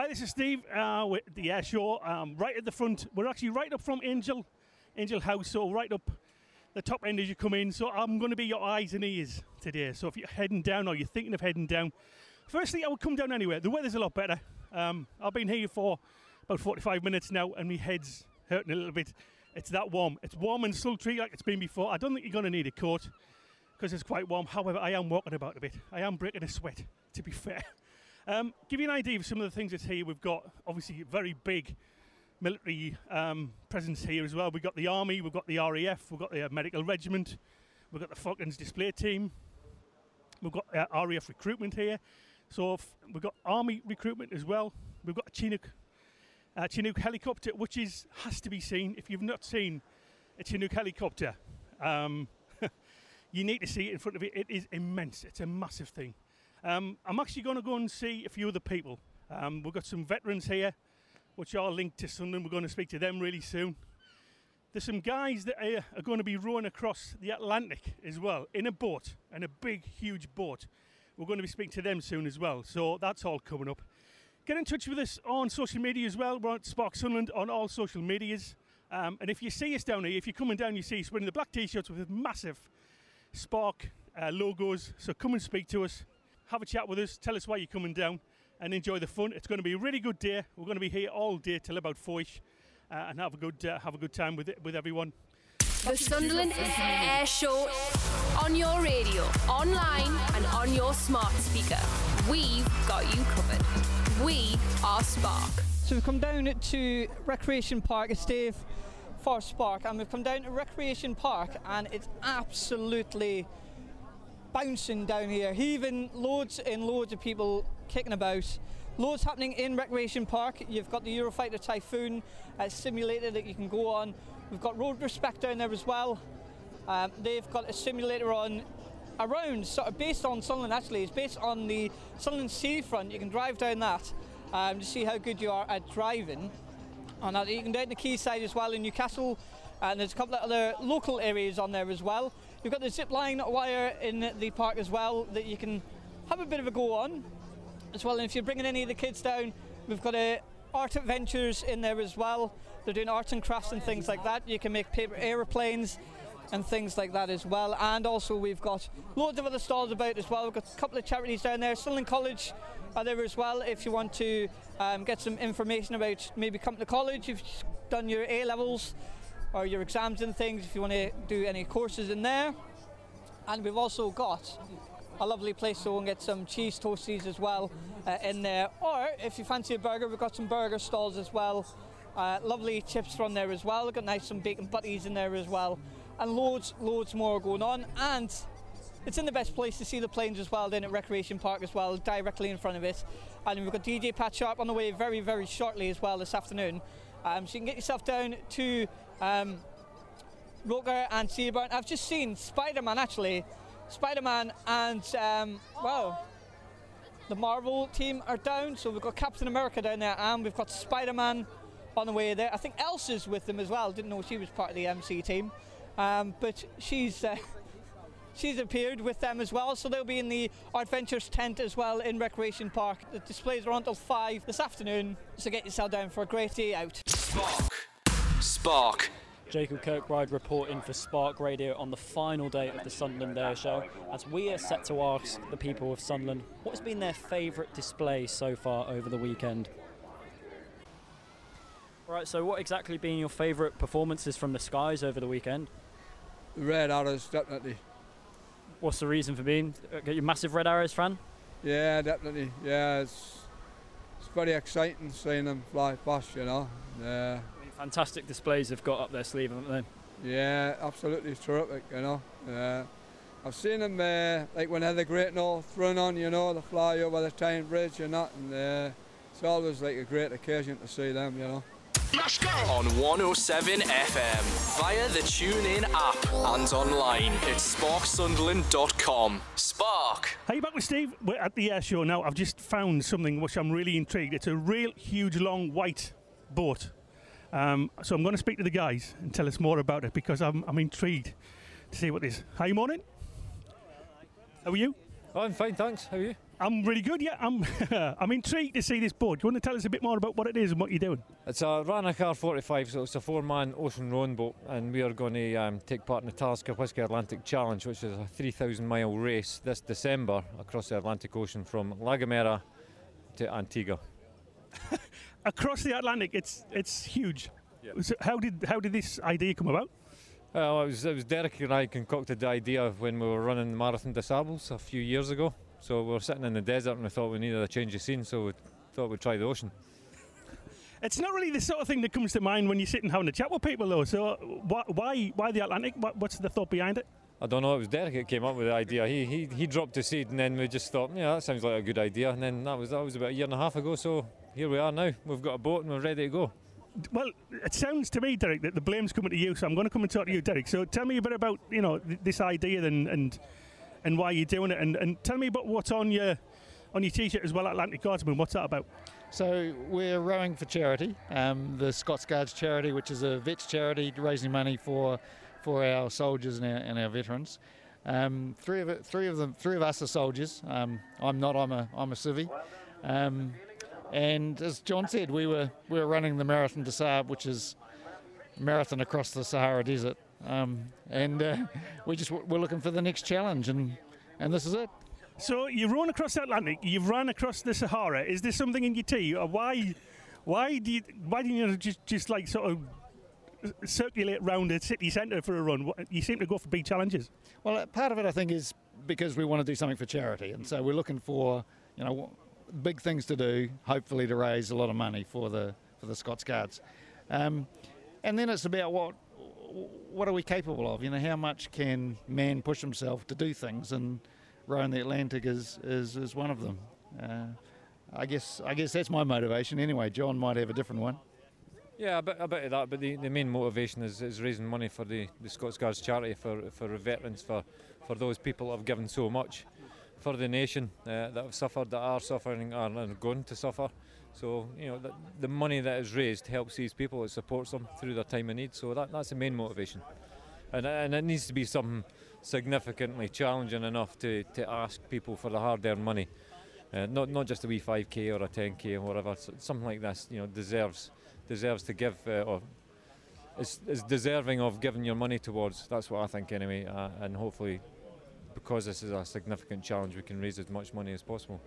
Hi, this is Steve uh, with the Air Show. Um, right at the front, we're actually right up from Angel, Angel House, so right up the top end as you come in. So I'm going to be your eyes and ears today. So if you're heading down or you're thinking of heading down, firstly, I would come down anyway. The weather's a lot better. Um, I've been here for about 45 minutes now, and my head's hurting a little bit. It's that warm. It's warm and sultry like it's been before. I don't think you're going to need a coat because it's quite warm. However, I am walking about a bit. I am breaking a sweat, to be fair. Um, give you an idea of some of the things that's here. We've got obviously a very big military um, presence here as well. We've got the army, we've got the RAF, we've got the uh, medical regiment, we've got the Falcons display team, we've got uh, RAF recruitment here. So f- we've got army recruitment as well. We've got a Chinook, uh, Chinook helicopter, which is has to be seen. If you've not seen a Chinook helicopter, um, you need to see it in front of you. It is immense. It's a massive thing. Um, I'm actually going to go and see a few other people. Um, we've got some veterans here, which are linked to Sunderland. We're going to speak to them really soon. There's some guys that are, are going to be rowing across the Atlantic as well in a boat, and a big, huge boat. We're going to be speaking to them soon as well. So that's all coming up. Get in touch with us on social media as well. We're at Spark Sunderland on all social medias. Um, and if you see us down here, if you're coming down, you see us wearing the black t-shirts with massive Spark uh, logos. So come and speak to us, have a chat with us, tell us why you're coming down, and enjoy the fun. It's going to be a really good day. We're going to be here all day till about four-ish, uh, and have a good uh, have a good time with it, with everyone. The Sunderland Air Show on your radio, online, and on your smart speaker. We've got you covered. We are Spark. So we've come down to Recreation Park. It's Dave for Spark, and we've come down to Recreation Park, and it's absolutely bouncing down here, heaving loads and loads of people kicking about. Loads happening in Recreation Park. You've got the Eurofighter Typhoon uh, simulator that you can go on. We've got Road Respect down there as well. Um, they've got a simulator on around, sort of based on Sunderland actually. It's based on the Sunderland seafront. You can drive down that um, to see how good you are at driving. And that, you can down the quayside as well in Newcastle, and there's a couple of other local areas on there as well. You've got the zip line wire in the park as well that you can have a bit of a go on as well. And if you're bringing any of the kids down, we've got a art adventures in there as well. They're doing arts and crafts and things like that. You can make paper aeroplanes and things like that as well. And also we've got loads of other stalls about as well. We've got a couple of charities down there. Sunderland College are there as well if you want to um, get some information about maybe coming to college you've done your A levels or your exams and things if you want to do any courses in there. And we've also got a lovely place to go and get some cheese toasties as well uh, in there. Or if you fancy a burger, we've got some burger stalls as well. Uh, lovely chips from there as well. We've got nice some bacon butties in there as well. And loads, loads more going on. And it's in the best place to see the planes as well, Then at Recreation Park as well, directly in front of it. And we've got DJ Pat Sharp on the way very, very shortly as well this afternoon. Um, so you can get yourself down to um, and Seaburn. I've just seen Spider Man actually. Spider Man and, um, well, the Marvel team are down. So we've got Captain America down there and we've got Spider Man on the way there. I think Elsa's with them as well. Didn't know she was part of the MC team. Um, but she's. Uh, she's appeared with them as well, so they'll be in the Adventures tent as well in Recreation Park. The displays are on until 5 this afternoon, so get yourself down for a great day out. Spark. Jacob Kirkbride reporting for Spark Radio on the final day of the Sunderland Air Show. As we are set to ask the people of Sunderland what has been their favourite display so far over the weekend. Right, so what exactly been your favourite performances from the skies over the weekend? Red Arrows, definitely. What's the reason for being? Are you a massive Red Arrows fan? Yeah, definitely. Yeah, it's it's very exciting seeing them fly past, you know. Yeah. I mean, fantastic displays they've got up their sleeve, haven't they? Yeah, absolutely terrific, you know. Yeah. I've seen them uh, like when they had the Great North run on, you know, the fly over the Tyne Bridge and that, and uh, it's always like a great occasion to see them, you know. On 107 FM, via the TuneIn app and online at sparksunderland.com. Spark. Hey, you back with Steve? We're at the air show now. I've just found something which I'm really intrigued. It's a real huge, long white boat. Um, so I'm going to speak to the guys and tell us more about it because I'm, I'm intrigued to see what this. How you morning? How are you? I'm fine, thanks. How are you? I'm really good. Yeah, I'm. I'm intrigued to see this boat. Do you want to tell us a bit more about what it is and what you're doing? It's a Rannoch R45, so it's a four-man ocean rowing boat, and we are going to um, take part in the Talisker Whisky Atlantic Challenge, which is a 3,000-mile race this December across the Atlantic Ocean from La Gomera to Antigua. Across the Atlantic, it's it's huge. So how did how did this idea come about? Uh, well, it was, it was Derek and I concocted the idea when we were running the Marathon des Sables a few years ago. So we were sitting in the desert and we thought we needed a change of scene, so we thought we'd try the ocean. It's not really the sort of thing that comes to mind when you're sitting having a chat with people, though. So why why, why the Atlantic? What, what's the thought behind it? I don't know, it was Derek that came up with the idea. He, he, he dropped the seed and then we just thought, yeah, that sounds like a good idea. And then that was, that was about a year and a half ago, so here we are now. We've got a boat and we're ready to go. Well, it sounds to me, Derek, that the blame's coming to you. So I'm going to come and talk to you, Derek. So tell me a bit about you know th- this idea and and and why you're doing it, and, and tell me about what's on your on your t-shirt as well, Atlantic Guardsman. What's that about? So we're rowing for charity, um, the Scots Guards charity, which is a vets charity raising money for for our soldiers and our, and our veterans. Um, three of it, three of them, three of us are soldiers. Um, I'm not. I'm a I'm a civvy. And as John said, we were we were running the Marathon des Sables, which is a marathon across the Sahara Desert. Um, and uh, we just we're looking for the next challenge, and and this is it. So you've run across the Atlantic, you've run across the Sahara. Is there something in your tea? Or why, why do you, why do you just just like sort of circulate round the city centre for a run? You seem to go for big challenges. Well, uh, part of it I think is because we want to do something for charity, and so we're looking for you know big things to do, hopefully to raise a lot of money for the for the Scots Guards, um, and then it's about what what are we capable of? You know, how much can man push himself to do things, and rowing the Atlantic is is, is one of them. Uh, I guess I guess that's my motivation anyway. John might have a different one. Yeah, a bit, a bit of that, but the, the main motivation is, is raising money for the, the Scots Guards charity for, for veterans, for, for those people that have given so much for the nation uh, that have suffered, that are suffering, are, are going to suffer. So, you know, the, the money that is raised helps these people, it supports them through their time of need. So that, that's the main motivation. And, and it needs to be something significantly challenging enough to, to ask people for the hard-earned money. Uh, not not just a wee 5k or a 10k or whatever. Something like this, you know, deserves deserves to give uh, or is, is deserving of giving your money towards. That's what I think anyway. Uh, and hopefully, because this is a significant challenge, we can raise as much money as possible.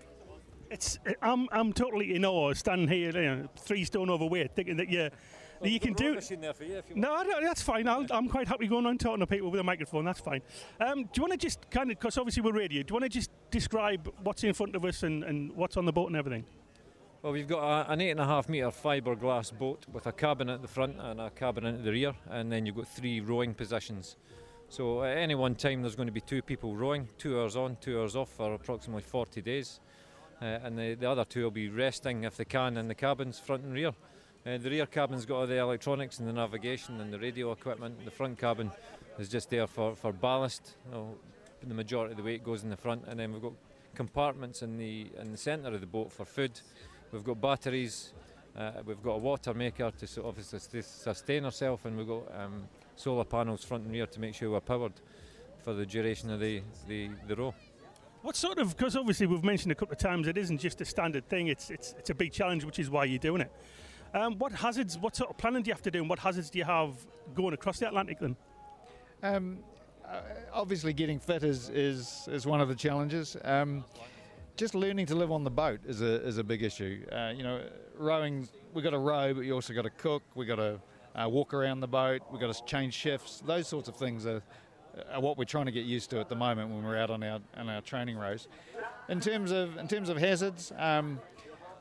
It's I'm I'm totally in awe standing here, you know, three stone overweight, thinking that you that you can do. No, I that's fine. I'll, I'm quite happy going on talking to people with a microphone. That's fine. Um, do you want to just kind of, because obviously we're radio, do you want to just describe what's in front of us and, and what's on the boat and everything? Well, we've got a, an eight and a half metre fiberglass boat with a cabin at the front and a cabin at the rear, and then you've got three rowing positions. So at any one time, there's going to be two people rowing, two hours on, two hours off for approximately 40 days. Uh, and the, the other two will be resting if they can in the cabins, front and rear. Uh, the rear cabin's got all the electronics and the navigation and the radio equipment. The front cabin is just there for, for ballast. You know, the majority of the weight goes in the front, and then we've got compartments in the in the centre of the boat for food. We've got batteries. Uh, we've got a water maker to so obviously sustain ourselves, and we've got um, solar panels front and rear to make sure we're powered for the duration of the, the, the row. What sort of, because obviously we've mentioned a couple of times, it isn't just a standard thing, it's, it's, it's a big challenge, which is why you're doing it. Um, what hazards, what sort of planning do you have to do, and what hazards do you have going across the Atlantic then? Um, uh, obviously, getting fit is, is, is one of the challenges. Um, just learning to live on the boat is a, is a big issue. Uh, you know, rowing, we've got to row, but you also got to cook, we've got to uh, walk around the boat, we've got to change shifts. Those sorts of things are, are what we're trying to get used to at the moment when we're out on our, on our training rows. In terms of, in terms of hazards, um,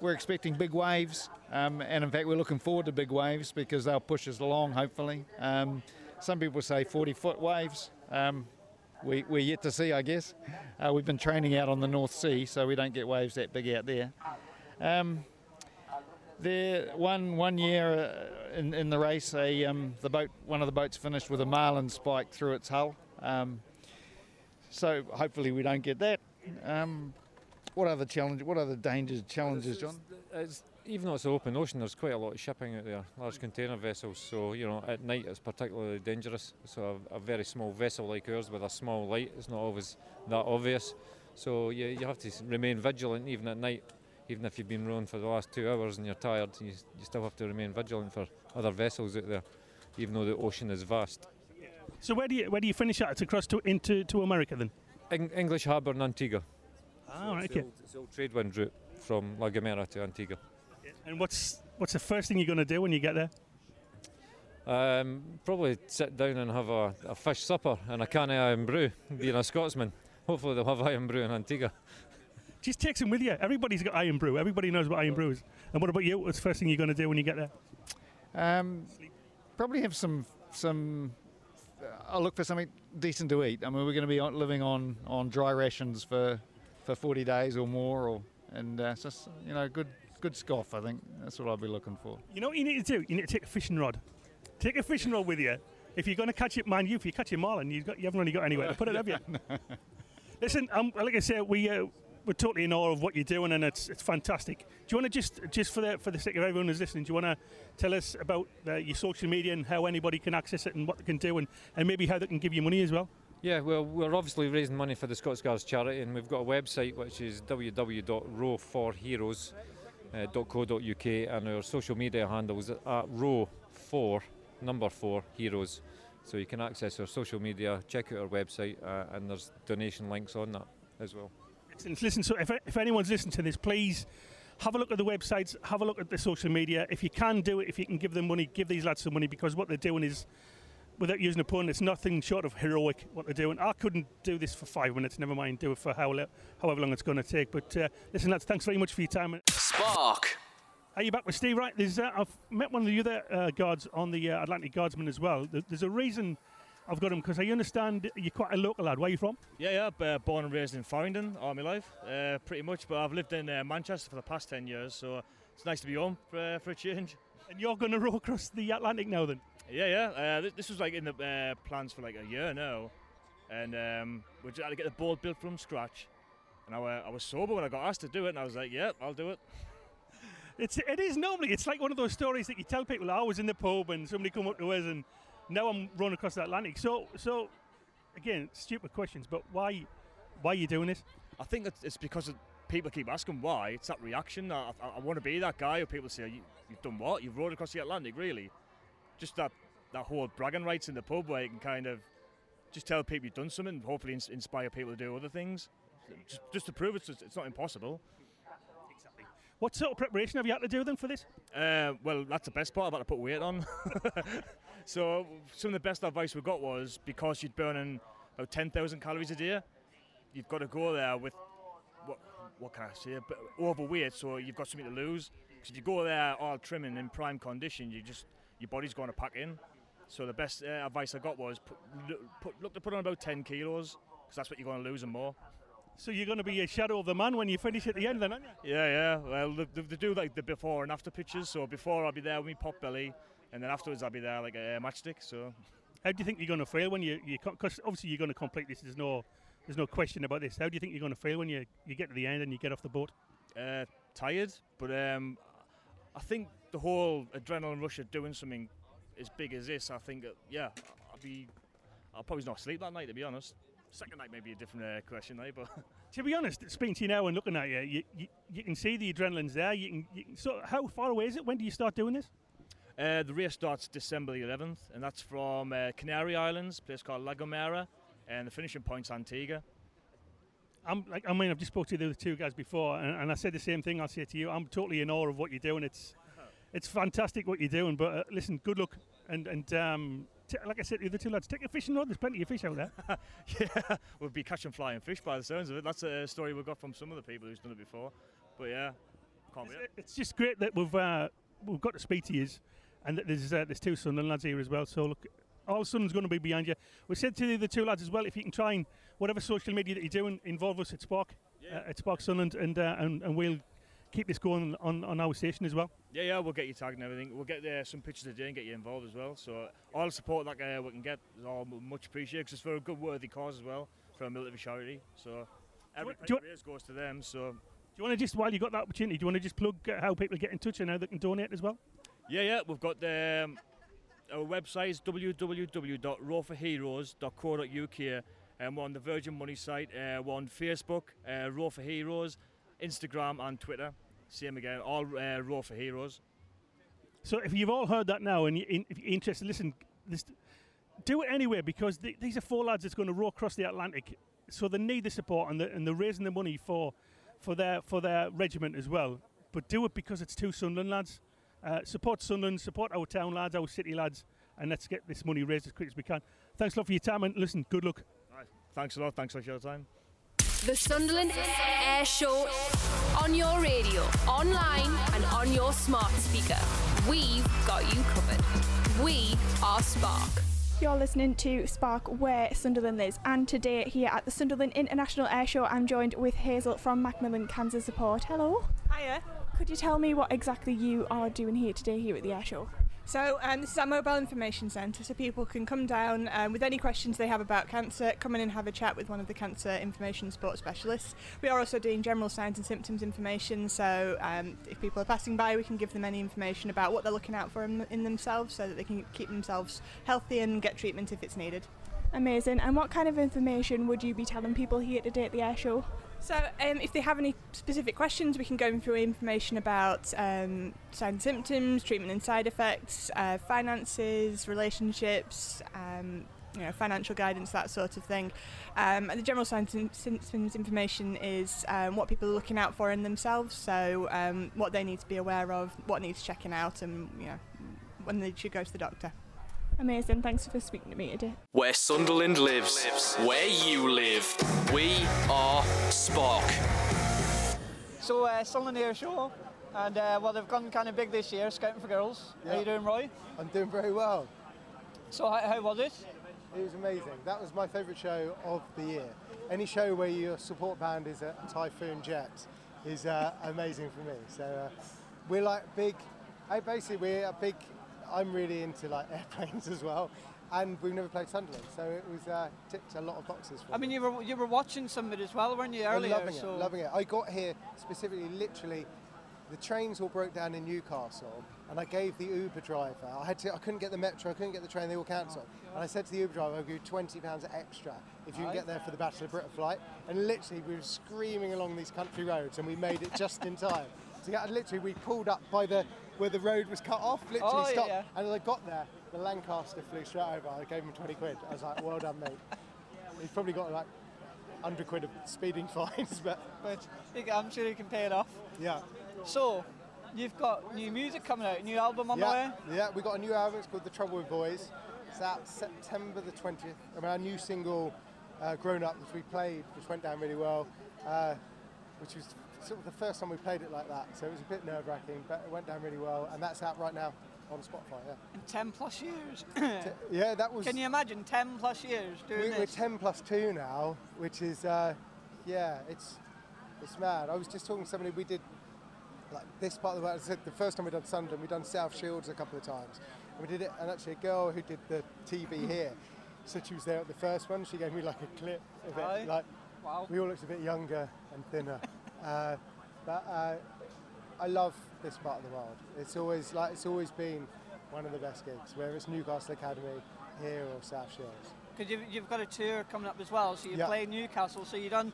we're expecting big waves, um, and in fact, we're looking forward to big waves because they'll push us along, hopefully. Um, some people say 40 foot waves. Um, we, we're yet to see, I guess. Uh, we've been training out on the North Sea, so we don't get waves that big out there. Um, there, one one year uh, in, in the race, a, um, the boat, one of the boats finished with a marlin spike through its hull. Um, so hopefully we don't get that. Um, what other challenge? What other dangers, challenges, John? It's, even though it's an open ocean, there's quite a lot of shipping out there, large container vessels. So you know, at night it's particularly dangerous. So a, a very small vessel like ours with a small light is not always that obvious. So you, you have to remain vigilant even at night. Even if you've been rowing for the last two hours and you're tired, you, you still have to remain vigilant for other vessels out there, even though the ocean is vast. So where do you where do you finish at? It's across to into to America then. Eng- English Harbour and Antigua. Ah, right, It's okay. the old- it's the old trade wind route from La Gomera to Antigua. And what's what's the first thing you're going to do when you get there? Um, probably sit down and have a, a fish supper and a can of Irn-Bru, being a Scotsman. Hopefully they'll have Irn-Bru in Antigua. Just take some with you. Everybody's got Irn-Bru. Everybody knows what Irn-Bru is. And what about you? What's the first thing you're going to do when you get there? Um, probably have some some. I'll look for something decent to eat. I mean, we're going to be on, living on, on dry rations for, for 40 days or more, or and uh, it's just you know good good scoff. I think that's what I'll be looking for. You know what you need to do? You need to take a fishing rod. Take a fishing rod with you. If you're going to catch it, mind you, if you catch a marlin, you've got, you haven't really got anywhere to put it, have you? Listen, um, like I said, we uh, we're totally in awe of what you're doing, and it's it's fantastic. Do you want to just just for the for the sake of everyone who's listening, do you want to tell us about uh, your social media and how anybody can access it and what they can do, and, and maybe how they can give you money as well? Yeah, well, we're obviously raising money for the Scots Guards charity, and we've got a website which is www.row4heroes.co.uk, and our social media handles at row4 number four heroes. So you can access our social media, check out our website, uh, and there's donation links on that as well. Listen, so if, if anyone's listening to this, please have a look at the websites, have a look at the social media. If you can do it, if you can give them money, give these lads some money because what they're doing is, without using a pun, it's nothing short of heroic what they're doing. I couldn't do this for five minutes, never mind do it for how, however long it's going to take. But uh, listen, lads, thanks very much for your time. Spark. Are you back with Steve? Right, there's, uh, I've met one of the other uh, guards on the uh, Atlantic Guardsmen as well. There's a reason I've got him because I understand you're quite a local lad. Where are you from? Yeah, yeah, uh, born and raised in Farringdon all my life, uh, pretty much. But I've lived in uh, Manchester for the past 10 years, so it's nice to be home for, uh, for a change. And you're going to row across the Atlantic now then? Yeah, yeah. Uh, this, this was like in the uh, plans for like a year now, and um, we just had to get the boat built from scratch. And I, I was sober when I got asked to do it, and I was like, "Yeah, I'll do it." It's it is normally it's like one of those stories that you tell people. I was in the pub and somebody come up to us and now I'm running across the Atlantic. So so again, stupid questions, but why why are you doing this? I think it's, because people keep asking why. It's that reaction. I, I, I want to be that guy who people say, you, "You've done what? You've rowed across the Atlantic, really?" Just that that whole bragging rights in the pub where you can kind of just tell people you've done something, and hopefully ins- inspire people to do other things. Just, just to prove it's it's not impossible. What sort of preparation have you had to do then for this? Uh, well, that's the best part. I've had to put weight on. so some of the best advice we got was because you're burning about 10,000 calories a day, you've got to go there with what what can I say? A bit overweight, so you've got something to lose. Because if you go there all trim and in prime condition, you just your body's going to pack in. So the best uh, advice I got was put, look, put, look to put on about 10 kilos, because that's what you're going to lose and more. So you're going to be a shadow of the man when you finish at the end, then, aren't you? Yeah, yeah. Well, they, they, they do like the before and after pictures. So before I'll be there with me pop belly, and then afterwards I'll be there like a matchstick. So How do you think you're going to feel when you you because obviously you're going to complete this. There's no there's no question about this. How do you think you're going to feel when you you get to the end and you get off the boat? uh, tired, but um, I think the whole adrenaline rush of doing something as big as this, I think, uh, yeah, I'll be, I'll probably not sleep that night to be honest. Second night may be a different uh, question, eh? But To be honest, speaking to you now and looking at you, you, you, you can see the adrenaline's there. You can, you can, so how far away is it? When do you start doing this? Uh, the race starts December the 11th, and that's from uh, Canary Islands, a place called La Gomera, and the finishing point's Antigua. I'm like I mean I've just spoke to the other two guys before, and, and I said the same thing. I'll say to you, I'm totally in awe of what you're doing. It's it's fantastic what you're doing. But uh, listen, good luck, and and um, t- like I said the other two lads, take a fishing rod. There's plenty of fish out there. yeah, we'll be catching flying fish by the sounds of it. That's a story we got from some of the people who's done it before. But yeah, can't wait. it's just great that we've uh, we've got to speak to you, and there's uh, there's two Sunderland lads here as well. So look, all Sunderland's going to be behind you. We said to the other two lads as well, if you can try and whatever social media that you're doing, involve us at Spark, uh, at Spark Sunderland, and, uh, and and we'll keep this going on, on our station as well. Yeah, yeah, we'll get you tagged and everything. We'll get uh, some pictures today and get you involved as well. So all the support that uh, we can get is all much appreciated because it's for a good worthy cause as well, for a military charity. So every do penny raised goes to them. So Do you want to just, while you've got that opportunity, do you want to just plug uh, how people get in touch and how they can donate as well? Yeah, yeah, we've got um, our website is www.rowforheroes.co.uk Um, we're on the Virgin Money site. Uh, we're on Facebook, uh, Row for Heroes, Instagram, and Twitter. Same again, all uh, Row for Heroes. So if you've all heard that now and you, in, if you're interested, listen, this, do it anyway because th- these are four lads that's going to row across the Atlantic. So they need the support and, the, and they're raising the money for, for, their, for their regiment as well. But do it because it's two Sunderland lads. Uh, support Sunderland, support our town lads, our city lads, and let's get this money raised as quick as we can. Thanks a lot for your time and listen, good luck. Thanks a lot. Thanks a lot for your time. The Sunderland Air Show on your radio, online, and on your smart speaker. We've got you covered. We are Spark. You're listening to Spark Where Sunderland Is, and today here at the Sunderland International Air Show, I'm joined with Hazel from Macmillan Cancer Support. Hello. Hiya. Could you tell me what exactly you are doing here today here at the air show? So um, this is our mobile information centre, so people can come down um, with any questions they have about cancer, come in and have a chat with one of the cancer information support specialists. We are also doing general signs and symptoms information, so um, if people are passing by, we can give them any information about what they're looking out for in, in themselves, so that they can keep themselves healthy and get treatment if it's needed. Amazing. And what kind of information would you be telling people here today at the air show? So, um, if they have any specific questions, we can go through information about um, signs symptoms, treatment and side effects, uh, finances, relationships, um, you know, financial guidance, that sort of thing. Um, and the general signs and symptoms information is um, what people are looking out for in themselves, so um, what they need to be aware of, what needs checking out, and you know, when they should go to the doctor. Amazing. Thanks for speaking to me today. Where Sunderland lives, where you live. We are Spark. So, uh, Sunderland Air Show, and uh, well, they've gone kind of big this year, Scouting for Girls. How Yeah. you doing, Roy? I'm doing very well. So, how, how was it? It was amazing. That was my favourite show of the year. Any show where your support band is a Typhoon Jet is uh, amazing for me. So uh, we're like big. I basically we're a big. I'm really into like airplanes as well, and we've never played Sunderland, so it was uh, ticked a lot of boxes for I me. mean, you were you were watching some of it as well, weren't you, earlier? loving so it, loving it. I got here specifically, literally, the trains all broke down in Newcastle, and I gave the Uber driver. I had to. I couldn't get the metro. I couldn't get the train. They all cancelled. And I said to the Uber driver, "I'll give you twenty pounds extra if you can get there for the Battle of Britain flight." And literally, we were screaming along these country roads, and we made it just in time. So yeah, literally, we pulled up by the where the road was cut off. Literally Oh, stopped, yeah. and as I got there, the Lancaster flew straight over. I gave him twenty quid. I was like, "Well done, mate." He's probably got like 100 quid of speeding fines, but but I'm sure you can pay it off. Yeah. So, you've got new music coming out, new album on the way. yeah, yeah, we got a new album. It's called The Trouble with Boys. It's out September the 20th. I mean, our new single, uh, Grown Up, which we played, which went down really well, uh, which was sort of the first time we played it like that. So it was a bit nerve wracking, but it went down really well. And that's out right now on Spotify. Yeah. In 10 plus years. yeah, that was. Can you imagine 10 plus years doing we, this? We're 10 plus 2 now, which is, uh, yeah, it's it's mad. I was just talking to somebody, we did like this part of the world. I said the first time we done Sunderland, we done South Shields a couple of times. And we did it, and actually a girl who did the TV here said she was there at the first one. She gave me like a clip of it. Like, Wow. we all looked a bit younger and thinner. uh, but uh, I love this part of the world. It's always like it's always been one of the best gigs, whether it's Newcastle Academy here or South Shields. Because you've, you've got a tour coming up as well. So you Yeah. played Newcastle. So you done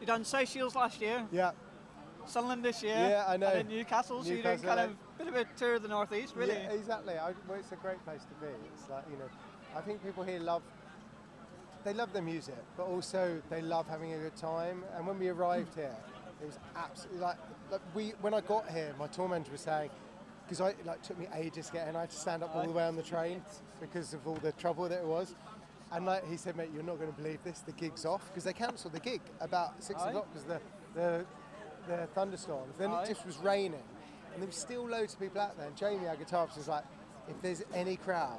you done South Shields last year. Yeah. Sunderland this year. Yeah, I know. And then Newcastle. So you're doing Newcastle, kind of a bit of a tour of the northeast, really. Yeah, exactly. I, well, it's a great place to be. It's like you know, I think people here love. They love the music, but also they love having a good time. And when we arrived here, it was absolutely like, like we. When I got here, my tour manager was saying, because I it, like took me ages to get and I had to stand up all the way on the train because of all the trouble that it was. And like he said, mate, you're not going to believe this. The gig's off because they cancelled the gig about six o'clock because the the the thunderstorms. Then it just was raining, and there was still loads of people out there. And Jamie, our guitarist, was like, if there's any crowd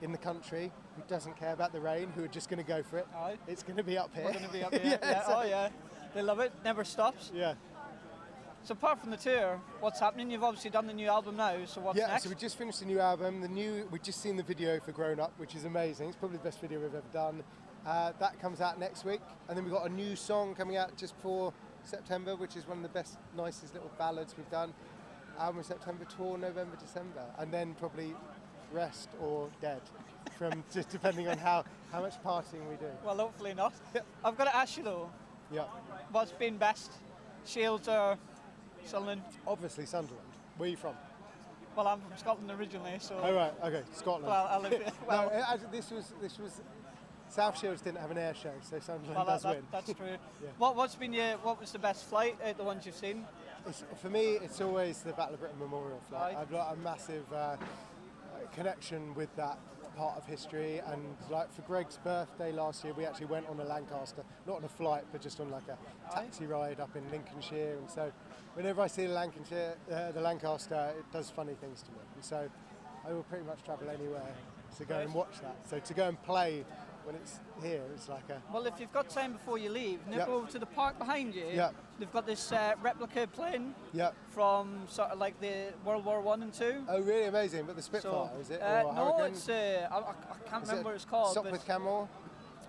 in the country who doesn't care about the rain, who are just going to go for it, it's going to be up here. We're going to be up here. yeah, so- Oh yeah. They love it. Never stops. Yeah. So apart from the tour, what's happening? You've obviously done the new album now. So what's yeah, next? so we just finished the new album. The new, we've just seen the video for Grown Up, which is amazing. It's probably the best video we've ever done. Uh, that comes out next week, and then we've got a new song coming out just before September, which is one of the best, nicest little ballads we've done. Album September, tour November, December, and then probably rest or dead from just depending on how, how much partying we do. Well, hopefully not. I've got to ask you though, Yeah. what's been best? Shields or Sunderland? Obviously Sunderland. Where are you from? Well, I'm from Scotland originally, so. Oh right, okay, Scotland. Well, I live. Well, no, this was this was South Shields didn't have an air show, so Sunderland well, that, does that, win. that's true. Yeah. What, what's been your, what was the best flight out the ones you've seen? It's, for me, it's always the Battle of Britain Memorial flight. I've got a massive uh, connection with that part of history, and like for Greg's birthday last year, we actually went on a Lancaster, not on a flight, but just on like a taxi ride up in Lincolnshire. And so, whenever I see the Lancaster, uh, the Lancaster, it does funny things to me. And so, I will pretty much travel anywhere to go and watch that. So to go and play when it's here, it's like a Well, if you've got time before you leave, nip Yep. over to the park behind you. Yep. They've got this uh, replica plane Yep. from sort of like the World War One and Two. Oh, really amazing! But the Spitfire, is it? Uh, no, Hurricane? it's uh, I, I- can't Is remember what it's called. Sopwith Camel.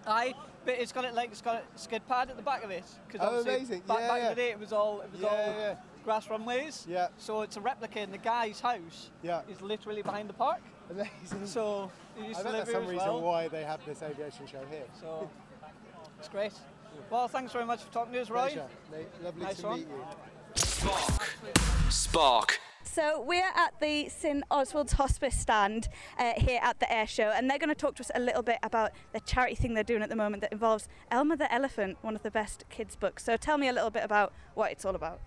Aye, but it's got it like it's got a skid pad at the back of it. 'cause Oh, amazing. Back, Yeah, back yeah. in the day, it was all it was Yeah, all yeah, grass runways. Yeah. So it's a replica, and the guy's house Yeah. is literally behind the park. Amazing. So I to bet live that's some reason well. why they have this aviation show here. So it's great. Well, thanks very much for talking to us, Roy. Lovely Nice to one. meet you. Spark. So we're at the St Oswald's Hospice stand uh, here at the air show, and they're going to talk to us a little bit about the charity thing they're doing at the moment that involves Elmer the Elephant, one of the best kids' books. So tell me a little bit about what it's all about.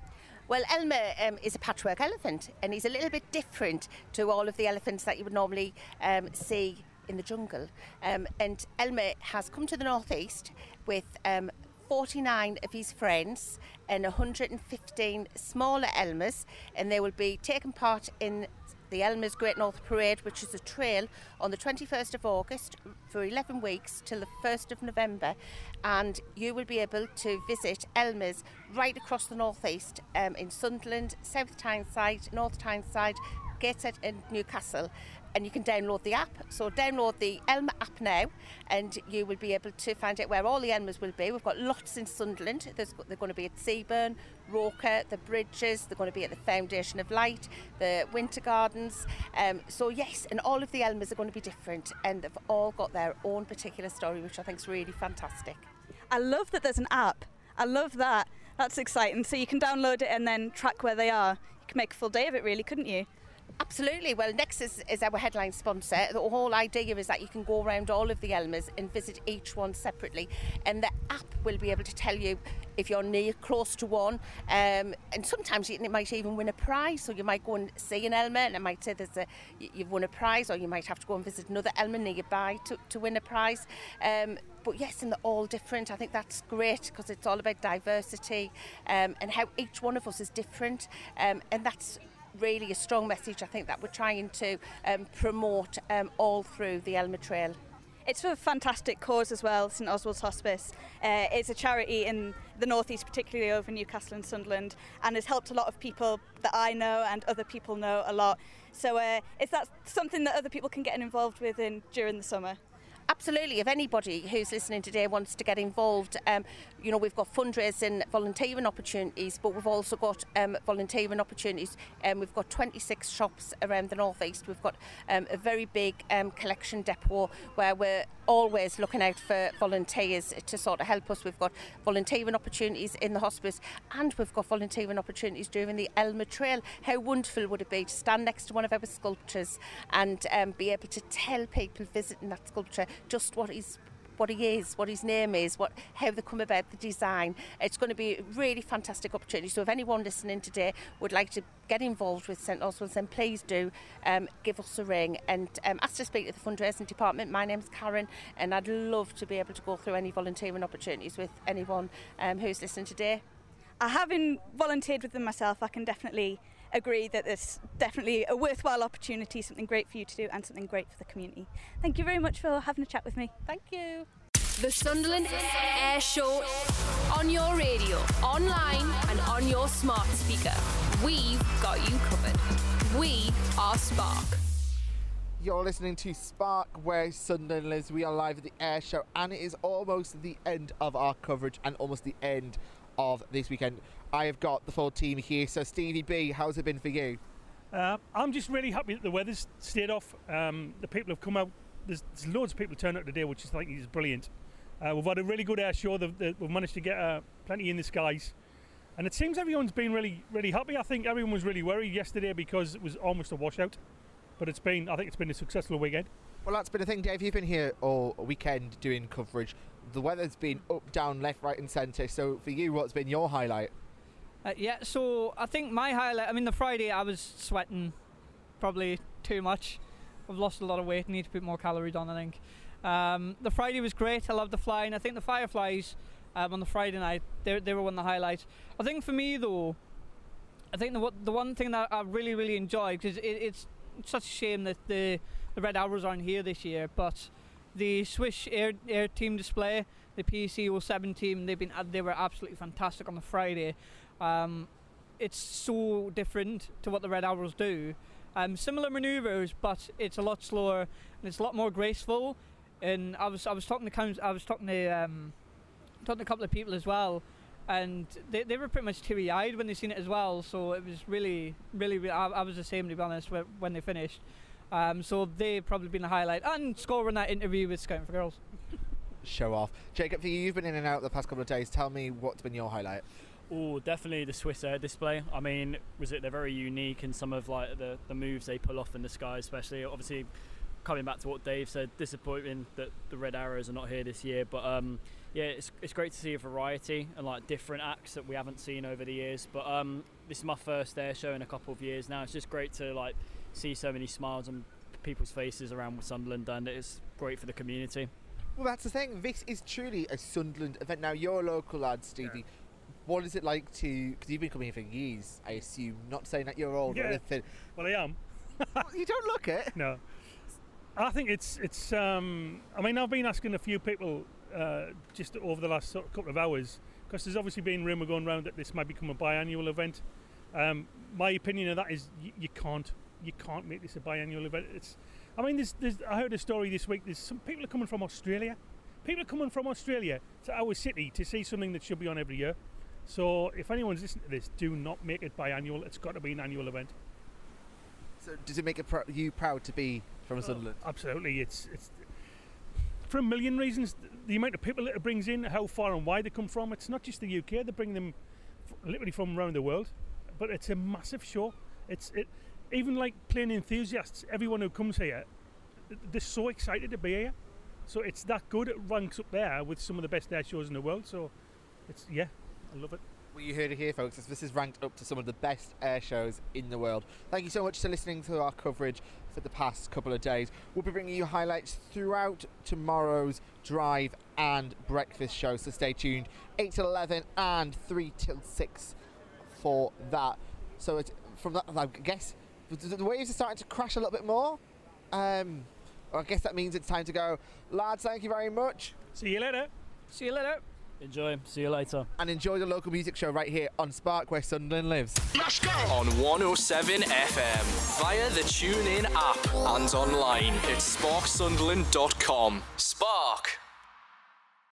Well, Elmer um, is a patchwork elephant, and he's a little bit different to all of the elephants that you would normally um, see in the jungle. Um, and Elmer has come to the northeast with um, 49 of his friends and 115 smaller Elmers, and they will be taking part in the Elmer's Great North Parade, which is a trail on the 21st of August for 11 weeks till the 1st of November. And you will be able to visit Elmer's right across the northeast um, in Sunderland, South Tyneside, North Tyneside, Gateshead, and Newcastle. And you can download the app. So download the Elm app now, and you will be able to find out where all the Elmers will be. We've got lots in Sunderland. There's, they're going to be at Seaburn, Roker, the Bridges. They're going to be at the Foundation of Light, the Winter Gardens. Um, so yes, and all of the Elmers are going to be different, and they've all got their own particular story, which I think is really fantastic. I love that there's an app. I love that. That's exciting. So you can download it and then track where they are. You can make a full day of it, really, couldn't you? Absolutely. Well, Nexus is our headline sponsor. The whole idea is that you can go around all of the Elmers and visit each one separately, and the app will be able to tell you if you're near, close to one, um, and sometimes it might even win a prize. So you might go and see an Elmer, and it might say there's a you've won a prize, or you might have to go and visit another Elmer nearby to, to win a prize. Um, but yes, and they're all different. I think that's great because it's all about diversity um, and how each one of us is different, um, and that's really a strong message I think that we're trying to um, promote um, all through the Elmer Trail. It's for a fantastic cause as well, St Oswald's Hospice. Uh, it's a charity in the northeast, particularly over Newcastle and Sunderland, and has helped a lot of people that I know and other people know a lot. So uh, is that something that other people can get involved with in during the summer? Absolutely. If anybody who's listening today wants to get involved, um, you know, we've got fundraising, volunteering opportunities, but we've also got um, volunteering opportunities. Um, we've got 26 shops around the northeast. We've got um, a very big um, collection depot where we're always looking out for volunteers to sort of help us. We've got volunteering opportunities in the hospice, and we've got volunteering opportunities during the Elmer Trail. How wonderful would it be to stand next to one of our sculptures and um, be able to tell people visiting that sculpture just what he's what he is, what his name is, what how they come about the design. It's going to be a really fantastic opportunity. So if anyone listening today would like to get involved with St Oswald's, then please do um, give us a ring and um, ask to speak to the fundraising department. My name's Karen, and I'd love to be able to go through any volunteering opportunities with anyone um, who's listening today. I haven't volunteered with them myself. I can definitely agree that it's definitely a worthwhile opportunity, something great for you to do, and something great for the community. Thank you very much for having a chat with me. Thank you. The Sunderland Air Show on your radio, online, and on your smart speaker. We've got you covered. We are Spark. You're listening to Spark, where Sunderland lives. We are live at the air show, and it is almost the end of our coverage and almost the end of this weekend. I have got the full team here. So, Stevie B, how's it been for you? Uh, I'm just really happy that the weather's stayed off. Um, the people have come out there's, there's loads of people turn up today, which is, I think is brilliant. Uh, we've had a really good air show. They've, they've, we've managed to get uh, plenty in the skies. And it seems everyone's been really, really happy. I think everyone was really worried yesterday because it was almost a washout. But it's been, I think it's been a successful weekend. Well, that's been a thing, Dave. You've been here all weekend doing coverage. The weather's been up, down, left, right, and centre. So, for you, what's been your highlight? Uh, yeah, so I think my highlight. I mean, the Friday I was sweating probably too much. I've lost a lot of weight. Need to put more calories on. I think. Um, the Friday was great. I loved the flying. I think the Fireflies um, on the Friday night they, they were one of the highlights. I think for me though, I think the the one thing that I really really enjoyed because it, it's such a shame that the the Red Arrows aren't here this year, but the Swiss Air Air Team display, the PC 07 team, they've been they were absolutely fantastic on the Friday. Um, it's so different to what the Red Arrows do. Um, similar manoeuvres, but it's a lot slower and it's a lot more graceful. And I was I was talking to I was talking to um, talking to a couple of people as well, and they, they were pretty much teary eyed when they seen it as well. So it was really really, really I, I was the same to be honest when they finished. Um, so they've probably been a highlight and scoring that interview with Scouting for Girls. Show off, Jacob. For you, you've been in and out the past couple of days. Tell me what's been your highlight. Oh, definitely the Swiss Air display. I mean, was it? They're very unique in some of like the, the moves they pull off in the sky, especially. Obviously, coming back to what Dave said, disappointing that the Red Arrows are not here this year. But um, yeah, it's, it's great to see a variety and like different acts that we haven't seen over the years. But um, this is my first air show in a couple of years now. It's just great to like see so many smiles on people's faces around Sunderland, and it's great for the community. Well, that's the thing. This is truly a Sunderland event. Now, you're a local lad, Stevie. Yeah what is it like to? Because you've been coming here for years, I assume. Not saying that you're old yeah. or anything. Well, I am. you don't look it. No. I think it's it's. Um, I mean, I've been asking a few people uh, just over the last sort of couple of hours because there's obviously been rumour going around that this might become a biannual event. Um, my opinion of that is y- you can't you can't make this a biannual event. It's. I mean, there's, there's I heard a story this week. There's some people are coming from Australia. People are coming from Australia to our city to see something that should be on every year. So if anyone's listening to this, do not make it biannual. It's got to be an annual event. So does it make it pr- you proud to be from oh, Sunderland? Absolutely. It's it's for a million reasons. The amount of people that it brings in, how far and wide they come from. It's not just the UK. They bring them literally from around the world. But it's a massive show. It's it even like plane enthusiasts. Everyone who comes here, they're so excited to be here. So it's that good. It ranks up there with some of the best air shows in the world. So it's yeah, I love it. Well, you heard it here, folks. This is ranked up to some of the best air shows in the world. Thank you so much for listening to our coverage for the past couple of days. We'll be bringing you highlights throughout tomorrow's drive and breakfast show, so stay tuned. 8 till 11 and 3 till 6 for that. So it's from that, I guess the waves are starting to crash a little bit more. Um, I guess that means it's time to go. Lads, thank you very much. See you later. See you later. Enjoy. See you later. And enjoy the local music show right here on Spark, where Sunderland lives. Let's go! On 107 FM, via the TuneIn app and online at sparksunderland.com. Spark